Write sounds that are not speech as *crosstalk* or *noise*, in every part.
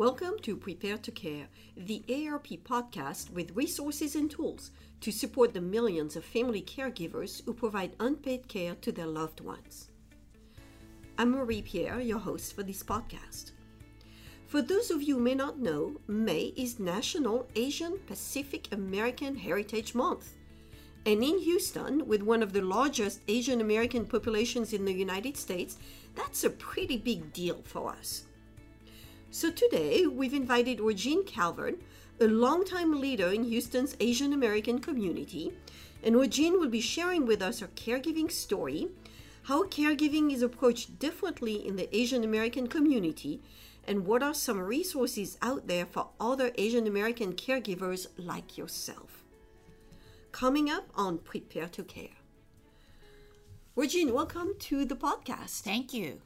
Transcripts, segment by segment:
Welcome to Prepare to Care, the AARP podcast with resources and tools to support the millions of family caregivers who provide unpaid care to their loved ones. I'm Marie Pierre, your host for this podcast. For those of you who may not know, May is National Asian Pacific American Heritage Month. And in Houston, with one of the largest Asian American populations in the United States, that's a pretty big deal for us. So today, we've invited Regine Calvert, a longtime leader in Houston's Asian American community, and Regine will be sharing with us her caregiving story, how caregiving is approached differently in the Asian American community, and what are some resources out there for other Asian American caregivers like yourself. Coming up on Prepare to Care. Regine, welcome to the podcast. Thank you.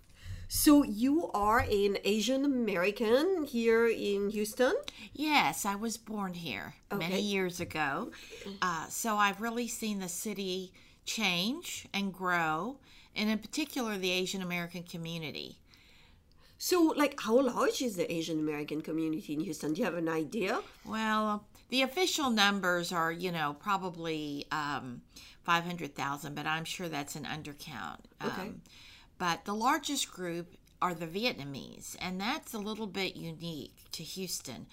So you are an Asian American here in Houston? Yes, I was born here Okay. many years ago. Uh, so I've really seen the city change and grow, and in particular, the Asian American community. So, like, how large is the Asian American community in Houston? Do you have an idea? Well, the official numbers are, you know, probably um, 500,000, but I'm sure that's an undercount. Okay. Um, but the largest group are the Vietnamese, and that's a little bit unique to Houston.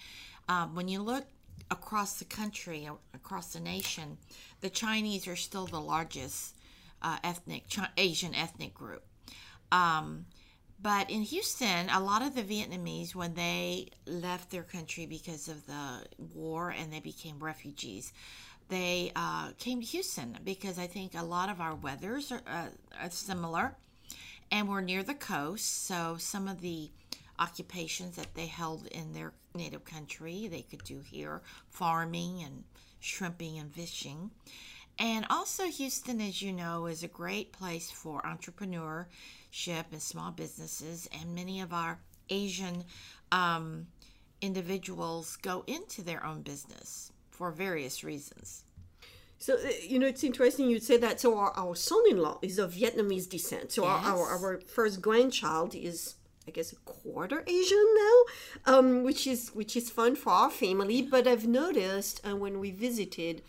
Um, when you look across the country, across the nation, the Chinese are still the largest uh, ethnic Chi- Asian ethnic group. Um, but in Houston, a lot of the Vietnamese, when they left their country because of the war and they became refugees, they uh, came to Houston because I think a lot of our weathers are, uh, are similar and we're near the coast. So some of the occupations that they held in their native country, they could do here farming and shrimping and fishing. And also, Houston, as you know, is a great place for entrepreneurship and small businesses. And many of our Asian um, individuals go into their own business for various reasons. So, uh, you know, it's interesting you'd say that. So, our, our son in law is of Vietnamese descent. So, our, our, our first grandchild is. I guess a quarter Asian now, um, which is which is fun for our family. But I've noticed uh, when we visited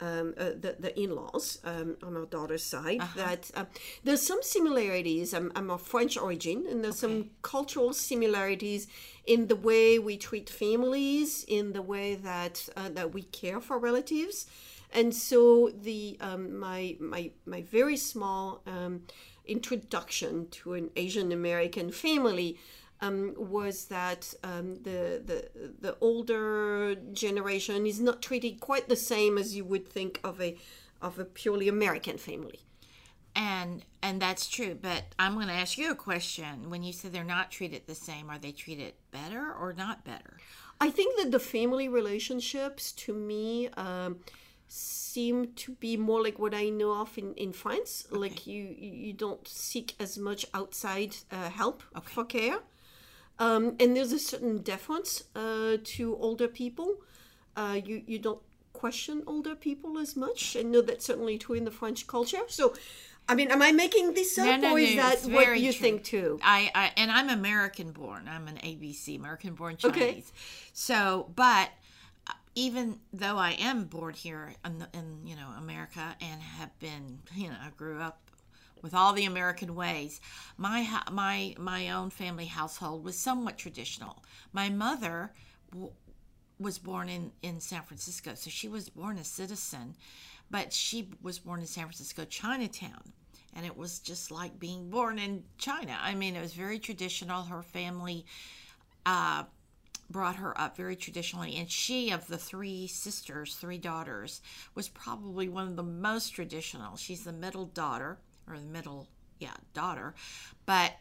um, uh, the, the in-laws um, on our daughter's side that uh, there's some similarities. I'm, I'm of French origin, and there's some cultural similarities in the way we treat families, in the way that uh, that we care for relatives, and so the um, my my my very small um, introduction to an Asian American family um, was that um, the, the the older generation is not treated quite the same as you would think of a of a purely American family. And and that's true, but I'm going to ask you a question. When you say they're not treated the same, are they treated better or not better? I think that the family relationships, to me, um, seem to be more like what I know of in, in France. Like you, you don't seek as much outside uh, help for care, um, and there's a certain deference uh, to older people. Uh, you you don't question older people as much. I know that's certainly true in the French culture. So, I mean, am I making this up, No, no, or is no, that what you true. think too? I, I and I'm American born. I'm an ABC, American born Chinese. Okay. So, but even though I am born here in, in you know America and have been you know I grew up with all the American ways, my my my own family household was somewhat traditional. My mother w- was born in in San Francisco, so she was born a citizen, but she was born in San Francisco, Chinatown and it was just like being born in China. I mean, it was very traditional. Her family uh, brought her up very traditionally, and she, of the three sisters, three daughters, was probably one of the most traditional. She's the middle daughter, or the middle, yeah, daughter, but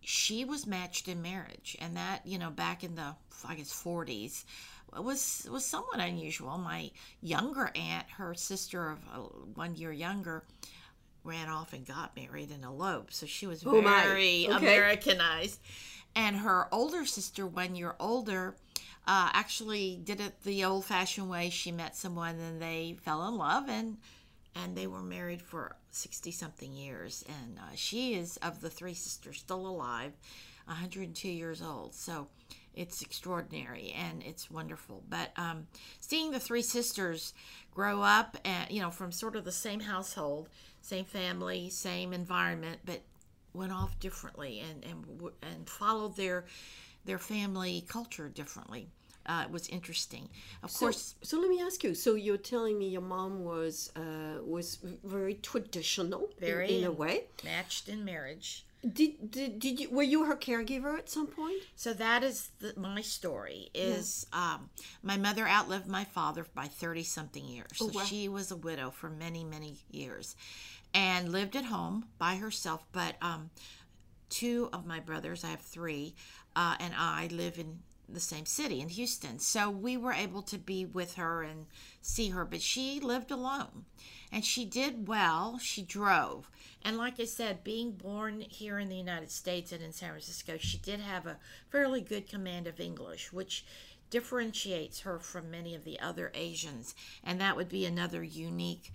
she was matched in marriage, and that you know back in the I guess forties was was somewhat unusual. My younger aunt, her sister of uh, one year younger, ran off and got married and eloped. So she was Oh, very Okay. Americanized. And her older sister, one year older, uh, actually did it the old fashioned way. She met someone and they fell in love and and they were married for 60 something years. And uh, she is, of the three sisters, still alive, 102 years old. So it's extraordinary and it's wonderful. But um, seeing the three sisters grow up, and you know, from sort of the same household, same family, same environment, but went off differently and and and followed their their family culture differently. Uh, it was interesting. Of So, course, so let me ask you. So you're telling me your mom was uh, was very traditional in- Very. in, a way. matched in marriage. Did, did did you were you her caregiver at some point? So that is the, my story. Is um, my mother outlived my father by thirty something years. So wow. she was a widow for many many years, and lived at home by herself. But um, two of my brothers, I have three, uh, and I live in the same city in Houston. So we were able to be with her and see her, but she lived alone. And she did well. She drove. And like I said, being born here in the United States and in San Francisco, she did have a fairly good command of English, which differentiates her from many of the other Asians. And that would be another unique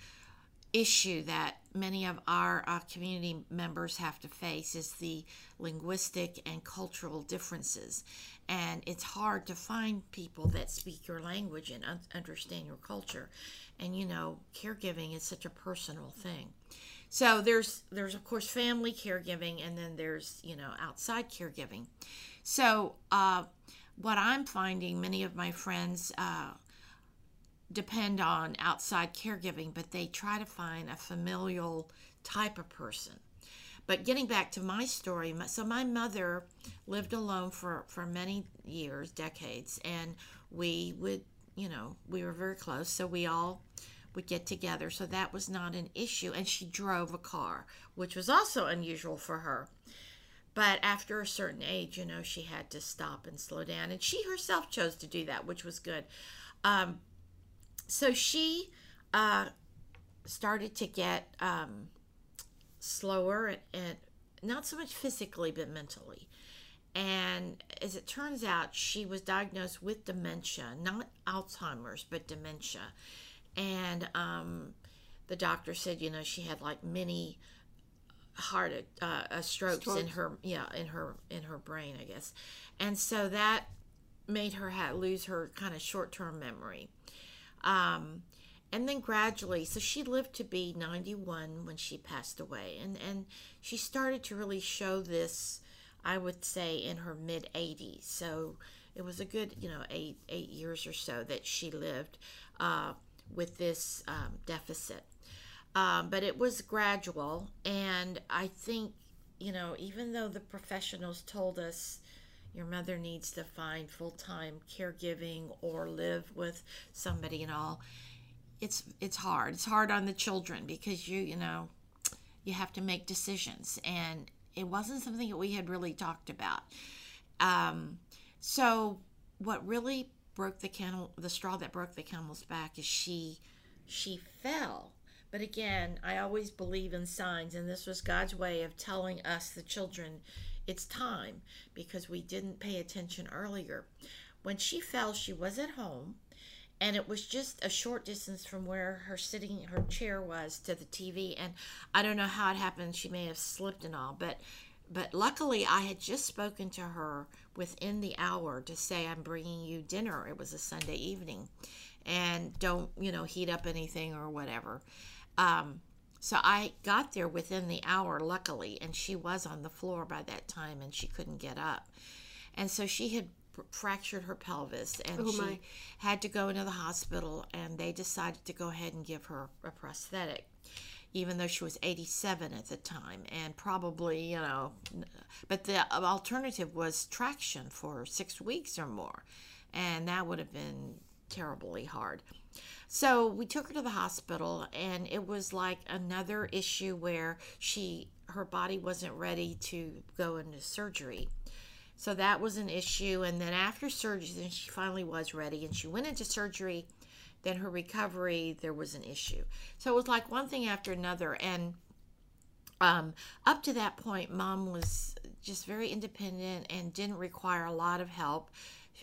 issue that many of our uh, community members have to face is the linguistic and cultural differences. And it's hard to find people that speak your language and un- understand your culture. And you know caregiving is such a personal thing. So there's there's of course family caregiving and then there's you know outside caregiving. So uh, what i'm finding many of my friends uh, depend on outside caregiving, but they try to find a familial type of person. But getting back to my story, so my mother lived alone for, for many years, decades, and we would, you know, we were very close, so we all would get together. So that was not an issue. And she drove a car, which was also unusual for her. But after a certain age, you know, she had to stop and slow down. And she herself chose to do that, which was good. Um, so she uh, started to get um, slower and, and not so much physically but mentally. And as it turns out she was diagnosed with dementia not alzheimer's but dementia. And um, the doctor said you know she had like many heart uh, uh, strokes, in her yeah in her in her brain i guess. And so that made her ha- lose her kind of short-term memory um, and then gradually so she lived to be 91 when she passed away. And and she started to really show this i would say in her mid 80s so it was a good you know eight eight years or so that she lived uh, with this um, deficit. Um, but it was gradual. And i think you know even though the professionals told us your mother needs to find full-time caregiving or live with somebody and all it's it's hard. It's hard on the children because you you know you have to make decisions. And it wasn't something that we had really talked about. Um, so what really broke the camel the straw that broke the camel's back is she she fell. But again i always believe in signs and this was god's way of telling us the children it's time because we didn't pay attention earlier. When she fell she was at home and it was just a short distance from where her sitting her chair was to the TV and I don't know how it happened. She may have slipped and all but but luckily I had just spoken to her within the hour to say I'm bringing you dinner. It was a Sunday evening and don't you know heat up anything or whatever. Um, so I got there within the hour luckily and she was on the floor by that time and she couldn't get up. And so she had fractured her pelvis and Oh, she had to go into the hospital and they decided to go ahead and give her a prosthetic even though she was 87 at the time and probably you know but the uh, alternative was traction for six weeks or more and that would have been terribly hard so we took her to the hospital and it was like another issue where she her body wasn't ready to go into surgery so that was an issue. And then after surgery, then she finally was ready and she went into surgery. Then her recovery, there was an issue. So it was like one thing after another. And um, up to that point, mom was just very independent and didn't require a lot of help.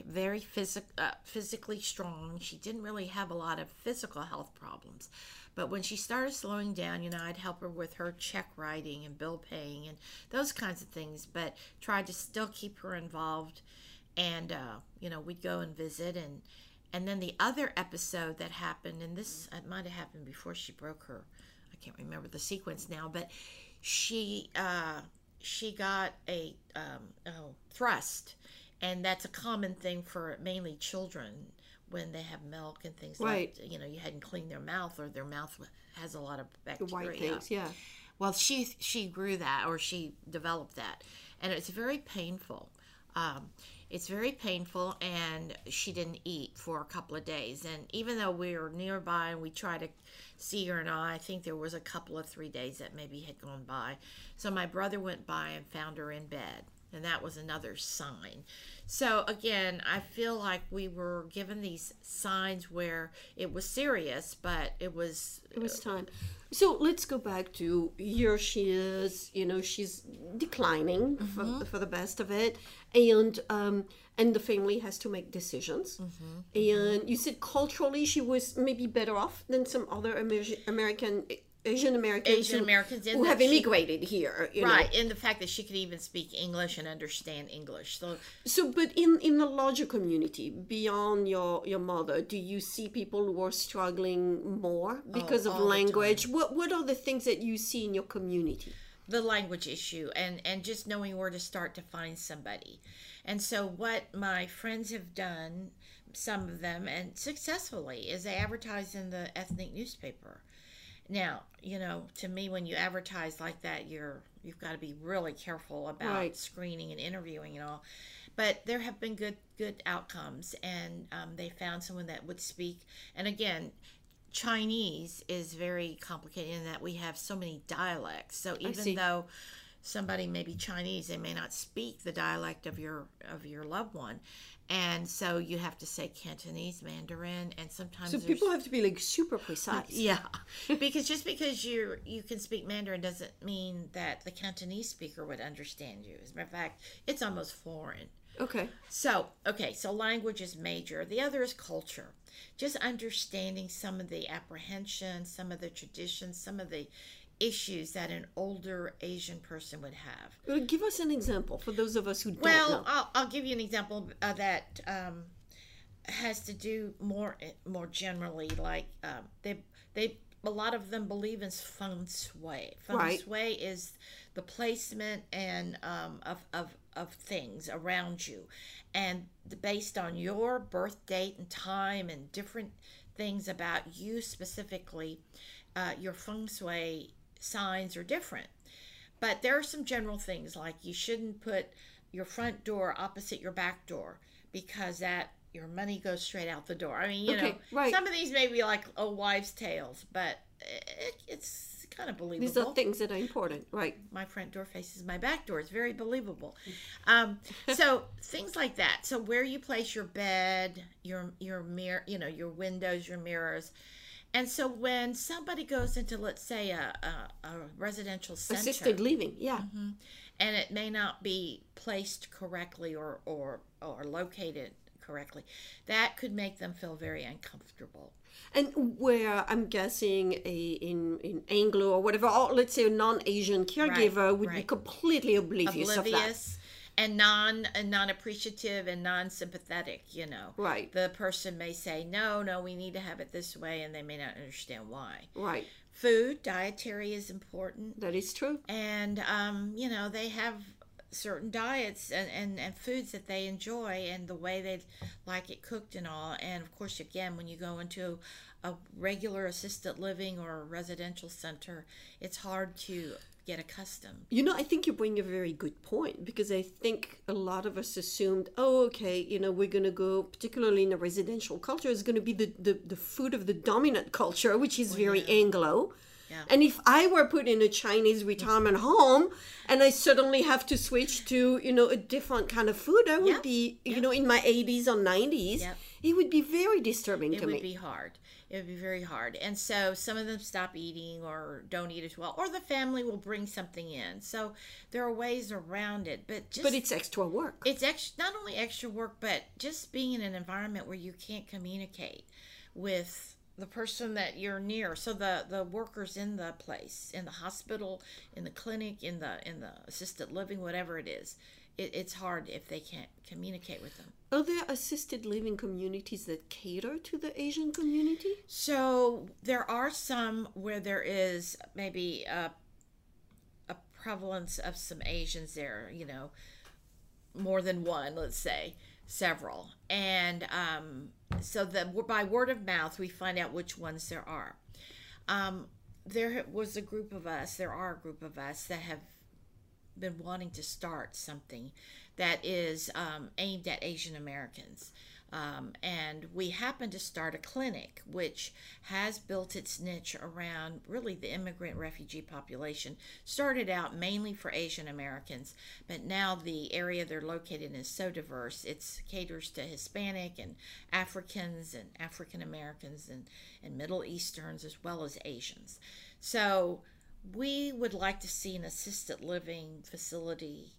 Very physic- uh, physically strong. She didn't really have a lot of physical health problems. But when she started slowing down, you know, I'd help her with her check writing and bill paying and those kinds of things, but tried to still keep her involved. and uh, you know we'd go and visit and and then the other episode that happened and this it might have happened before she broke her i can't remember the sequence now but she uh, she got a um, oh, thrush and that's a common thing for mainly children when they have milk and things Right. like you know you hadn't cleaned their mouth or their mouth has a lot of The bacteria white things, yeah. well, she she grew that or she developed that, and it's very painful. Um, it's very painful, and she didn't eat for a couple of days. And even though we were nearby and we tried to see her and all, I think there was a couple of three days that maybe had gone by. So my brother went by and found her in bed, and that was another sign. So again, I feel like we were given these signs where it was serious, but it was It was time. So let's go back to here she is, you know, she's declining for, for the best of it. And um, and the family has to make decisions. And you said culturally she was maybe better off than some other Amer- American, Asian Americans Asian who- Americans who that have she- immigrated here. You know? right, and the fact that she could even speak English and understand English. So So, but in in the larger community, beyond your your mother, do you see people who are struggling more oh, because of Oh, the language? What what are the things that you see in your community? the language issue and and just knowing where to start to find somebody and so what my friends have done some of them and successfully is they advertise in the ethnic newspaper now you know to me when you advertise like that you're you've got to be really careful about Right. screening and interviewing and all but there have been good good outcomes and um, they found someone that would speak and again Chinese is very complicated in that we have so many dialects. So even though somebody may be Chinese, they may not speak the dialect of your of your loved one, and so you have to say Cantonese, Mandarin, and sometimes So people have to be like super precise. *laughs* yeah, because just because you you can speak Mandarin doesn't mean that the Cantonese speaker would understand you. As a matter of fact, it's almost foreign. Okay. So, okay, so language is major. The other is culture. Just understanding some of the apprehension, some of the traditions, some of the issues that an older Asian person would have. Give us an example for those of us who don't Well, know. I'll, I'll give you an example uh, that um, has to do more more generally. Like um, they they a lot of them believe in feng shui. Feng Right. shui is the placement and um, of, of of things around you, and based on your birth date and time and different things about you specifically, uh, your feng shui signs are different. But there are some general things like you shouldn't put your front door opposite your back door because that your money goes straight out the door. I mean, you know, right. some of these may be like old wives' tales, but it, it's kind of believable. These are things that are important, right? my front door faces my back door. It's very believable. Um, *laughs* so things like that. So where you place your bed, your your mirror, you know, your windows, your mirrors. And so when somebody goes into, let's say, a, a, a residential center, Assisted living, yeah. Mm-hmm. and it may not be placed correctly or, or, or located correctly, that could make them feel very uncomfortable. And where I'm guessing a in in Anglo or whatever, or let's say a non-Asian caregiver would be right. completely oblivious, of that. And non and non appreciative and non sympathetic, you know. Right. The person may say, No, no, we need to have it this way and they may not understand why. Right. Food, dietary is important. That is true. And um, you know, they have certain diets and, and, and foods that they enjoy and the way they like it cooked and all. And of course, again, when you go into a regular assisted living or a residential center, it's hard to get accustomed. You know, I think you bring a very good point because I think a lot of us assumed, oh, okay, you know, we're going to go, particularly in a residential culture, is going to be the, the, the food of the dominant culture, which is oh, very Anglo. Yeah. And if I were put in a Chinese retirement home and I suddenly have to switch to, you know, a different kind of food, I would Yeah. be, you know, in my 80s or 90s, Yep. it would be very disturbing it to would be hard. It would be very hard. And so some of them stop eating or don't eat as well, or the family will bring something in. So there are ways around it, but just but it's extra work. it's extra, not only extra work, but just being in an environment where you can't communicate with the person that you're near so the the workers in the place in the hospital in the clinic in the in the assisted living whatever it is it, it's hard if they can't communicate with them. Are there assisted living communities that cater to the Asian community? so there are some where there is maybe a, a prevalence of some asians there you know more than one let's say several. And um, so the by word of mouth we find out which ones there are. Um, there was a group of us there are a group of us that have been wanting to start something that is um, aimed at asian americans. Um, and we happened to start a clinic which has built its niche around really the immigrant refugee population. Started out mainly for asian americans but now the area they're located in is so diverse. It caters to hispanic and africans and african americans and, and middle easterns as well as asians. So we would like to see an assisted living facility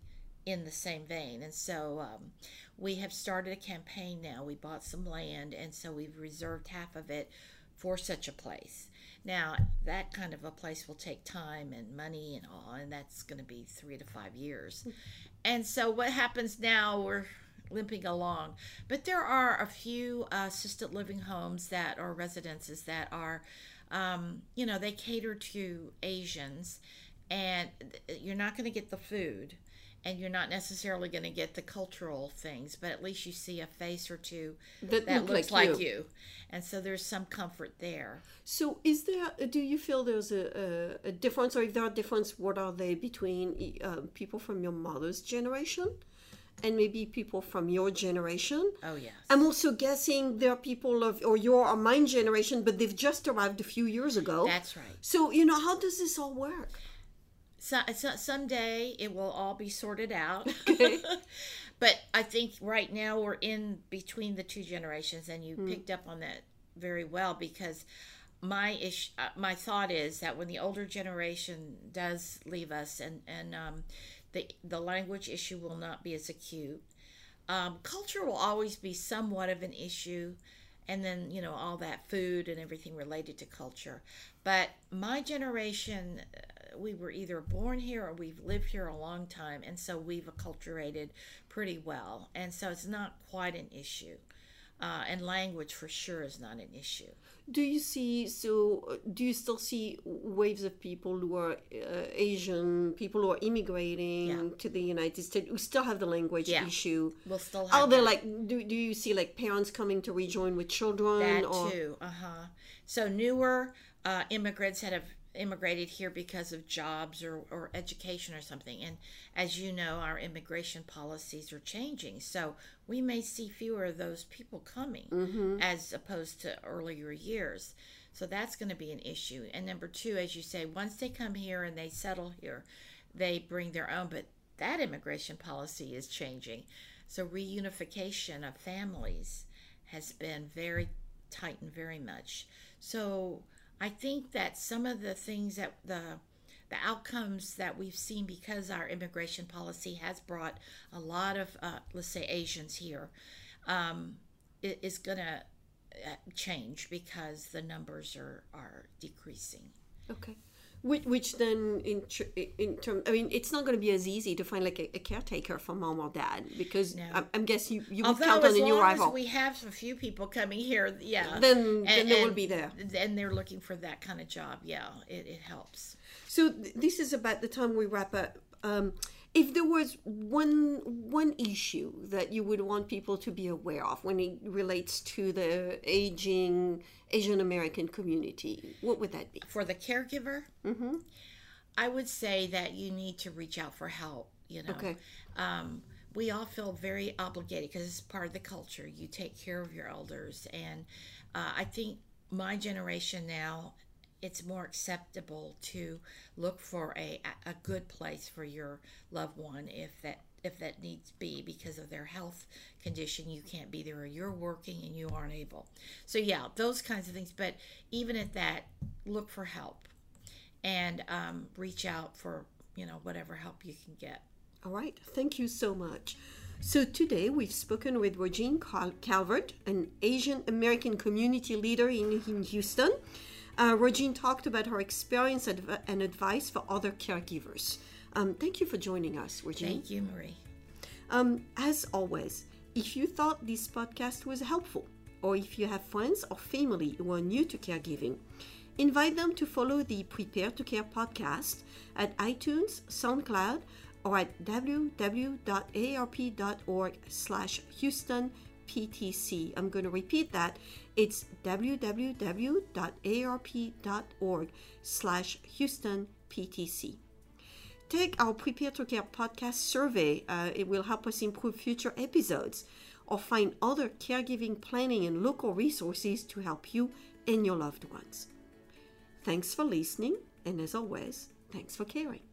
in the same vein. And so um, we have started a campaign now. We bought some land, and so we've reserved half of it for such a place. Now, that kind of a place will take time and money and all, and that's going to be three to five years. And so, what happens now, we're limping along. But there are a few uh, assisted living homes that are residences that are, um, you know, they cater to Asians, and you're not going to get the food and you're not necessarily going to get the cultural things, but at least you see a face or two That that, look looks like like, you. you. and so there's some comfort there. So, is there? Do you feel there's a, a, a difference, or if there are difference, what are they between uh, people from your mother's generation and maybe people from your generation? Oh yes, I'm also guessing there are people of or your or mine generation, but they've just arrived a few years ago. that's right. so, you know, how does this all work? So, so someday it will all be sorted out. Okay. *laughs* but I think right now we're in between the two generations, and you picked up on that very well because my ish, uh, my thought is that when the older generation does leave us, and and um, the the language issue will not be as acute. Um, culture will always be somewhat of an issue, and then you know all that food and everything related to culture. But my generation, uh, we were either born here or we've lived here a long time, and so we've acculturated pretty well, and so it's not quite an issue. Uh, and language for sure is not an issue. Do you see? So, do you still see waves of people who are uh, Asian, people who are immigrating Yeah. to the United States who still have the language Yeah. issue? We'll still Are have there that. like do, do you see like parents coming to rejoin with children That or too. Uh huh. So newer uh, immigrants that have immigrated here because of jobs or, or education or something. And as you know, our immigration policies are changing. So we may see fewer of those people coming mm-hmm. as opposed to earlier years. So that's going to be an issue. And number two, as you say, once they come here and they settle here, they bring their own. But that immigration policy is changing. So reunification of families has been very tightened very much. So I think that some of the things that the the outcomes that we've seen because our immigration policy has brought a lot of uh, let's say Asians here um, is going to uh, change because the numbers are are decreasing. okay, which, which then in tr- in term, I mean, it's not going to be as easy to find like a, a caretaker for mom or dad because I'm, I'm guessing you you would Although count on a new arrival. as we have a few people coming here, yeah, Then- then they will be there. Then they're looking for that kind of job. Yeah, it, it helps. So th- this is about the time we wrap up. Um, if there was one one issue that you would want people to be aware of when it relates to the aging Asian American community, what would that be? for the caregiver, I would say that you need to reach out for help. You know, Okay. um, we all feel very obligated because it's part of the culture. You take care of your elders, and uh, I think my generation now, it's more acceptable to look for a a good place for your loved one if that if that needs be because of their health condition. You can't be there or you're working and you aren't able. So yeah those kinds of things. But even at that look for help and um, reach out for you know whatever help you can get. All right, thank you so much. So today we've spoken with Regine Calvert, an Asian American community leader in, in Houston. Uh, Regine talked about her experience adv- and advice for other caregivers. Um, thank you for joining us, Regine. Thank you, Marie. Um, as always, if you thought this podcast was helpful, or if you have friends or family who are new to caregiving, invite them to follow the Prepare to Care podcast at iTunes, SoundCloud, or at www.aarp.org slash Houston PTC. I'm going to repeat that. It's www.aarp.org slash Houston PTC. Take our Prepare to Care podcast survey. Uh, it will help us improve future episodes or find other caregiving planning and local resources to help you and your loved ones. Thanks for listening, and as always, thanks for caring.